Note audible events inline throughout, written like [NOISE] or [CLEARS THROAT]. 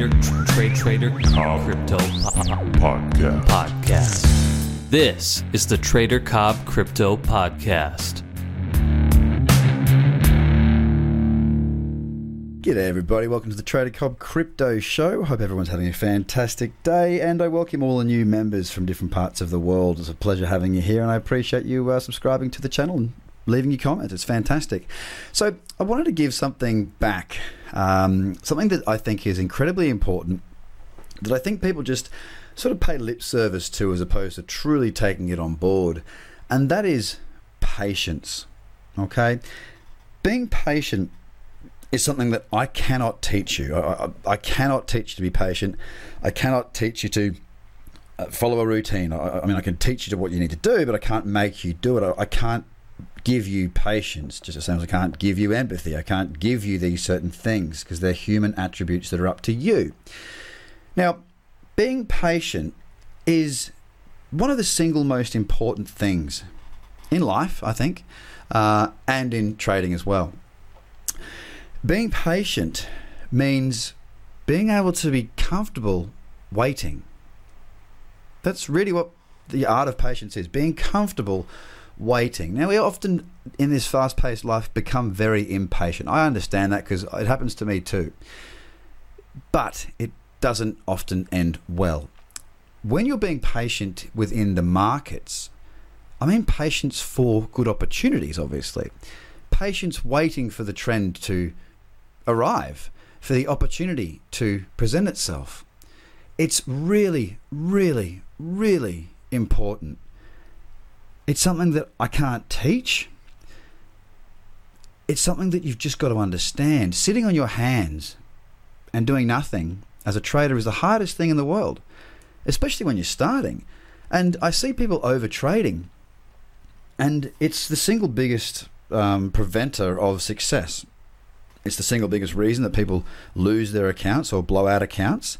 Trader, tr- trade, trader, crypto po- Podcast. podcast. This is the Trader Cobb Crypto Podcast. G'day, everybody. Welcome to the Trader Cobb Crypto Show. Hope everyone's having a fantastic day, and I welcome all the new members from different parts of the world. It's a pleasure having you here, and I appreciate you uh, subscribing to the channel and leaving your comments. It's fantastic. So, I wanted to give something back, um, something that I think is incredibly important, that I think people just sort of pay lip service to as opposed to truly taking it on board, and that is patience. Okay? Being patient is something that I cannot teach you. I, I, I cannot teach you to be patient. I cannot teach you to uh, follow a routine. I, I mean, I can teach you to what you need to do, but I can't make you do it. I, I can't give you patience, just the same as I can't give you empathy. I can't give you these certain things because they're human attributes that are up to you. Now, being patient is one of the single most important things in life, I think, uh, and in trading as well. Being patient means being able to be comfortable waiting. That's really what the art of patience is being comfortable waiting. Now, we often in this fast paced life become very impatient. I understand that because it happens to me too. But it doesn't often end well. When you're being patient within the markets, I mean patience for good opportunities, obviously. Patience waiting for the trend to arrive, for the opportunity to present itself. It's really, really, really important. It's something that I can't teach. It's something that you've just got to understand. Sitting on your hands and doing nothing as a trader is the hardest thing in the world, especially when you're starting. And I see people over trading, and it's the single biggest um, preventer of success. It's the single biggest reason that people lose their accounts or blow out accounts.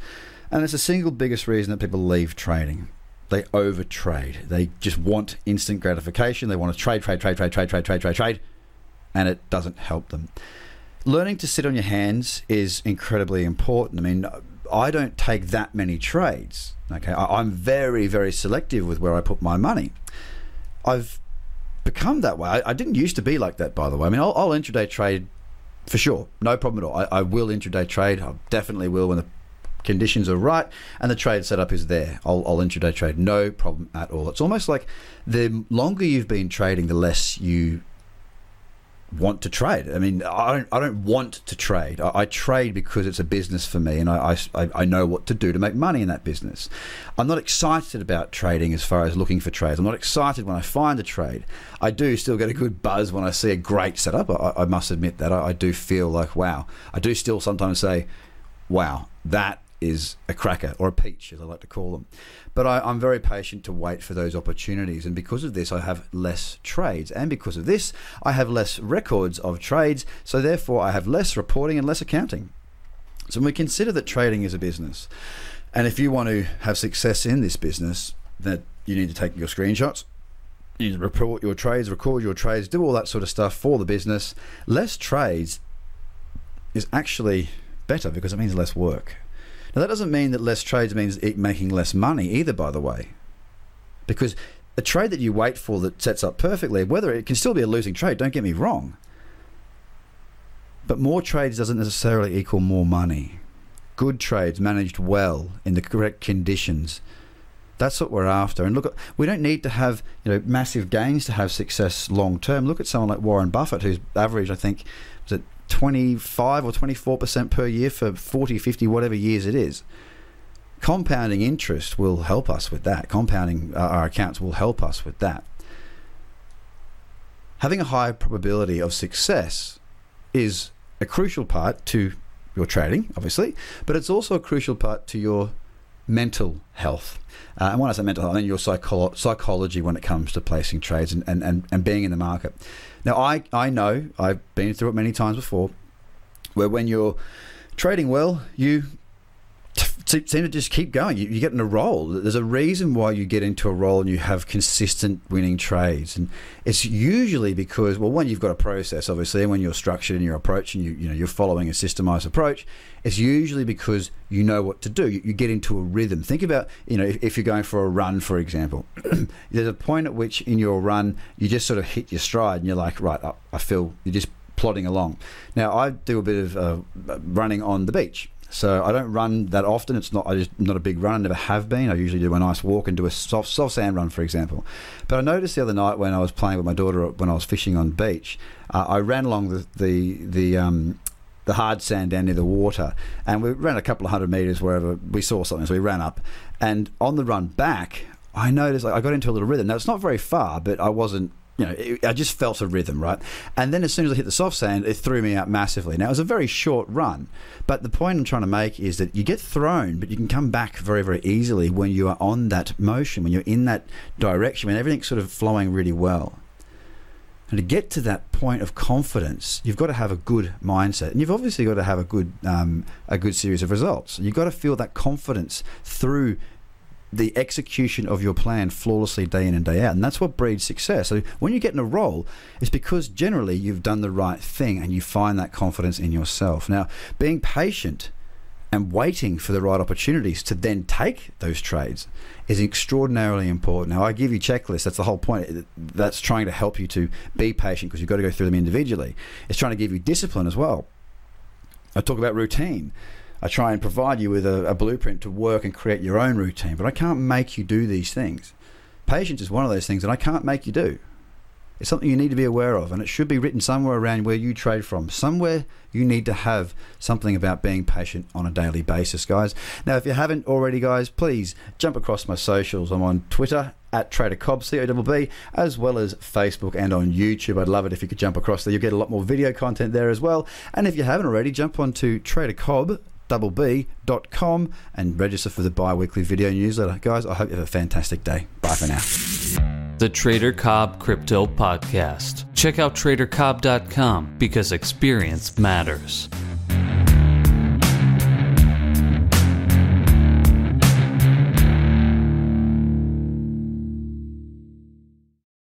And it's the single biggest reason that people leave trading. They overtrade. They just want instant gratification. They want to trade, trade, trade, trade, trade, trade, trade, trade, trade, and it doesn't help them. Learning to sit on your hands is incredibly important. I mean, I don't take that many trades. Okay, I'm very, very selective with where I put my money. I've become that way. I, I didn't used to be like that, by the way. I mean, I'll, I'll intraday trade for sure, no problem at all. I, I will intraday trade. I definitely will when the conditions are right and the trade setup is there. I'll, I'll intraday trade, no problem at all. It's almost like the longer you've been trading, the less you want to trade. I mean, I don't, I don't want to trade. I, I trade because it's a business for me, and I, I, I know what to do to make money in that business. I'm not excited about trading as far as looking for trades. I'm not excited when I find a trade. I do still get a good buzz when I see a great setup. I, I must admit that I, I do feel like wow. I do still sometimes say, wow, that is a cracker or a peach, as I like to call them. But I, I'm very patient to wait for those opportunities, and because of this, I have less trades, and because of this, I have less records of trades. So therefore, I have less reporting and less accounting. So when we consider that trading is a business, and if you want to have success in this business, that you need to take your screenshots, you report your trades, record your trades, do all that sort of stuff for the business. Less trades is actually better because it means less work. Now, that doesn't mean that less trades means making less money either, by the way. Because a trade that you wait for that sets up perfectly, whether it can still be a losing trade, don't get me wrong. But more trades doesn't necessarily equal more money. Good trades managed well in the correct conditions. That's what we're after. And look, we don't need to have you know massive gains to have success long term. Look at someone like Warren Buffett, who's averaged, I think, was it 25 or 24% per year for 40, 50, whatever years it is. Compounding interest will help us with that. Compounding uh, our accounts will help us with that. Having a high probability of success is a crucial part to your trading, obviously, but it's also a crucial part to your mental health. Uh, and when I say mental health, I mean your psycholo- psychology when it comes to placing trades and, and, and, and being in the market. Now, I, I know, I've been through it many times before, where when you're trading well, you seem to just keep going. You, you get in a roll. There's a reason why you get into a roll and you have consistent winning trades, and it's usually because well, one you've got a process, obviously, and when you're structured in your approach and you you know you're following a systemized approach, it's usually because you know what to do. You, you get into a rhythm. Think about you know if, if you're going for a run, for example, [CLEARS THROAT] there's a point at which in your run you just sort of hit your stride and you're like, right, I, I feel you're just plodding along. Now I do a bit of uh, running on the beach. So I don't run that often. It's not I just not a big run. I never have been. I usually do a nice walk and do a soft soft sand run, for example. But I noticed the other night when I was playing with my daughter when I was fishing on beach, uh, I ran along the the the um, the hard sand down near the water, and we ran a couple of hundred meters wherever we saw something. So we ran up, and on the run back, I noticed I got into a little rhythm. Now it's not very far, but I wasn't you know, it, I just felt a rhythm, right? And then as soon as I hit the soft sand, it threw me out massively. Now, it was a very short run, but the point I'm trying to make is that you get thrown, but you can come back very, very easily when you are on that motion, when you're in that direction, when everything's sort of flowing really well. And to get to that point of confidence, you've got to have a good mindset, and you've obviously got to have a good um, a good series of results. You've got to feel that confidence through the execution of your plan flawlessly day in and day out. And that's what breeds success. So when you get in a roll, it's because generally you've done the right thing and you find that confidence in yourself. Now, being patient and waiting for the right opportunities to then take those trades is extraordinarily important. Now, I give you checklists. That's the whole point. That's trying to help you to be patient because you've got to go through them individually. It's trying to give you discipline as well. I talk about routine. I try and provide you with a, a, blueprint to work and create your own routine, but I can't make you do these things. Patience is one of those things that I can't make you do. It's something you need to be aware of, and it should be written somewhere around where you trade from. Somewhere you need to have something about being patient on a daily basis, guys. Now, if you haven't already, guys, please jump across my socials. I'm on Twitter at Trader Cobb, C O B B, as well as Facebook and on YouTube. I'd love it if you could jump across there. You'll get a lot more video content there as well. And if you haven't already, jump onto Trader Cobb doubleb.com and register for the bi weekly video newsletter. Guys, I hope you have a fantastic day. Bye for now. The Trader Cobb Crypto Podcast. Check out tradercobb.com because experience matters.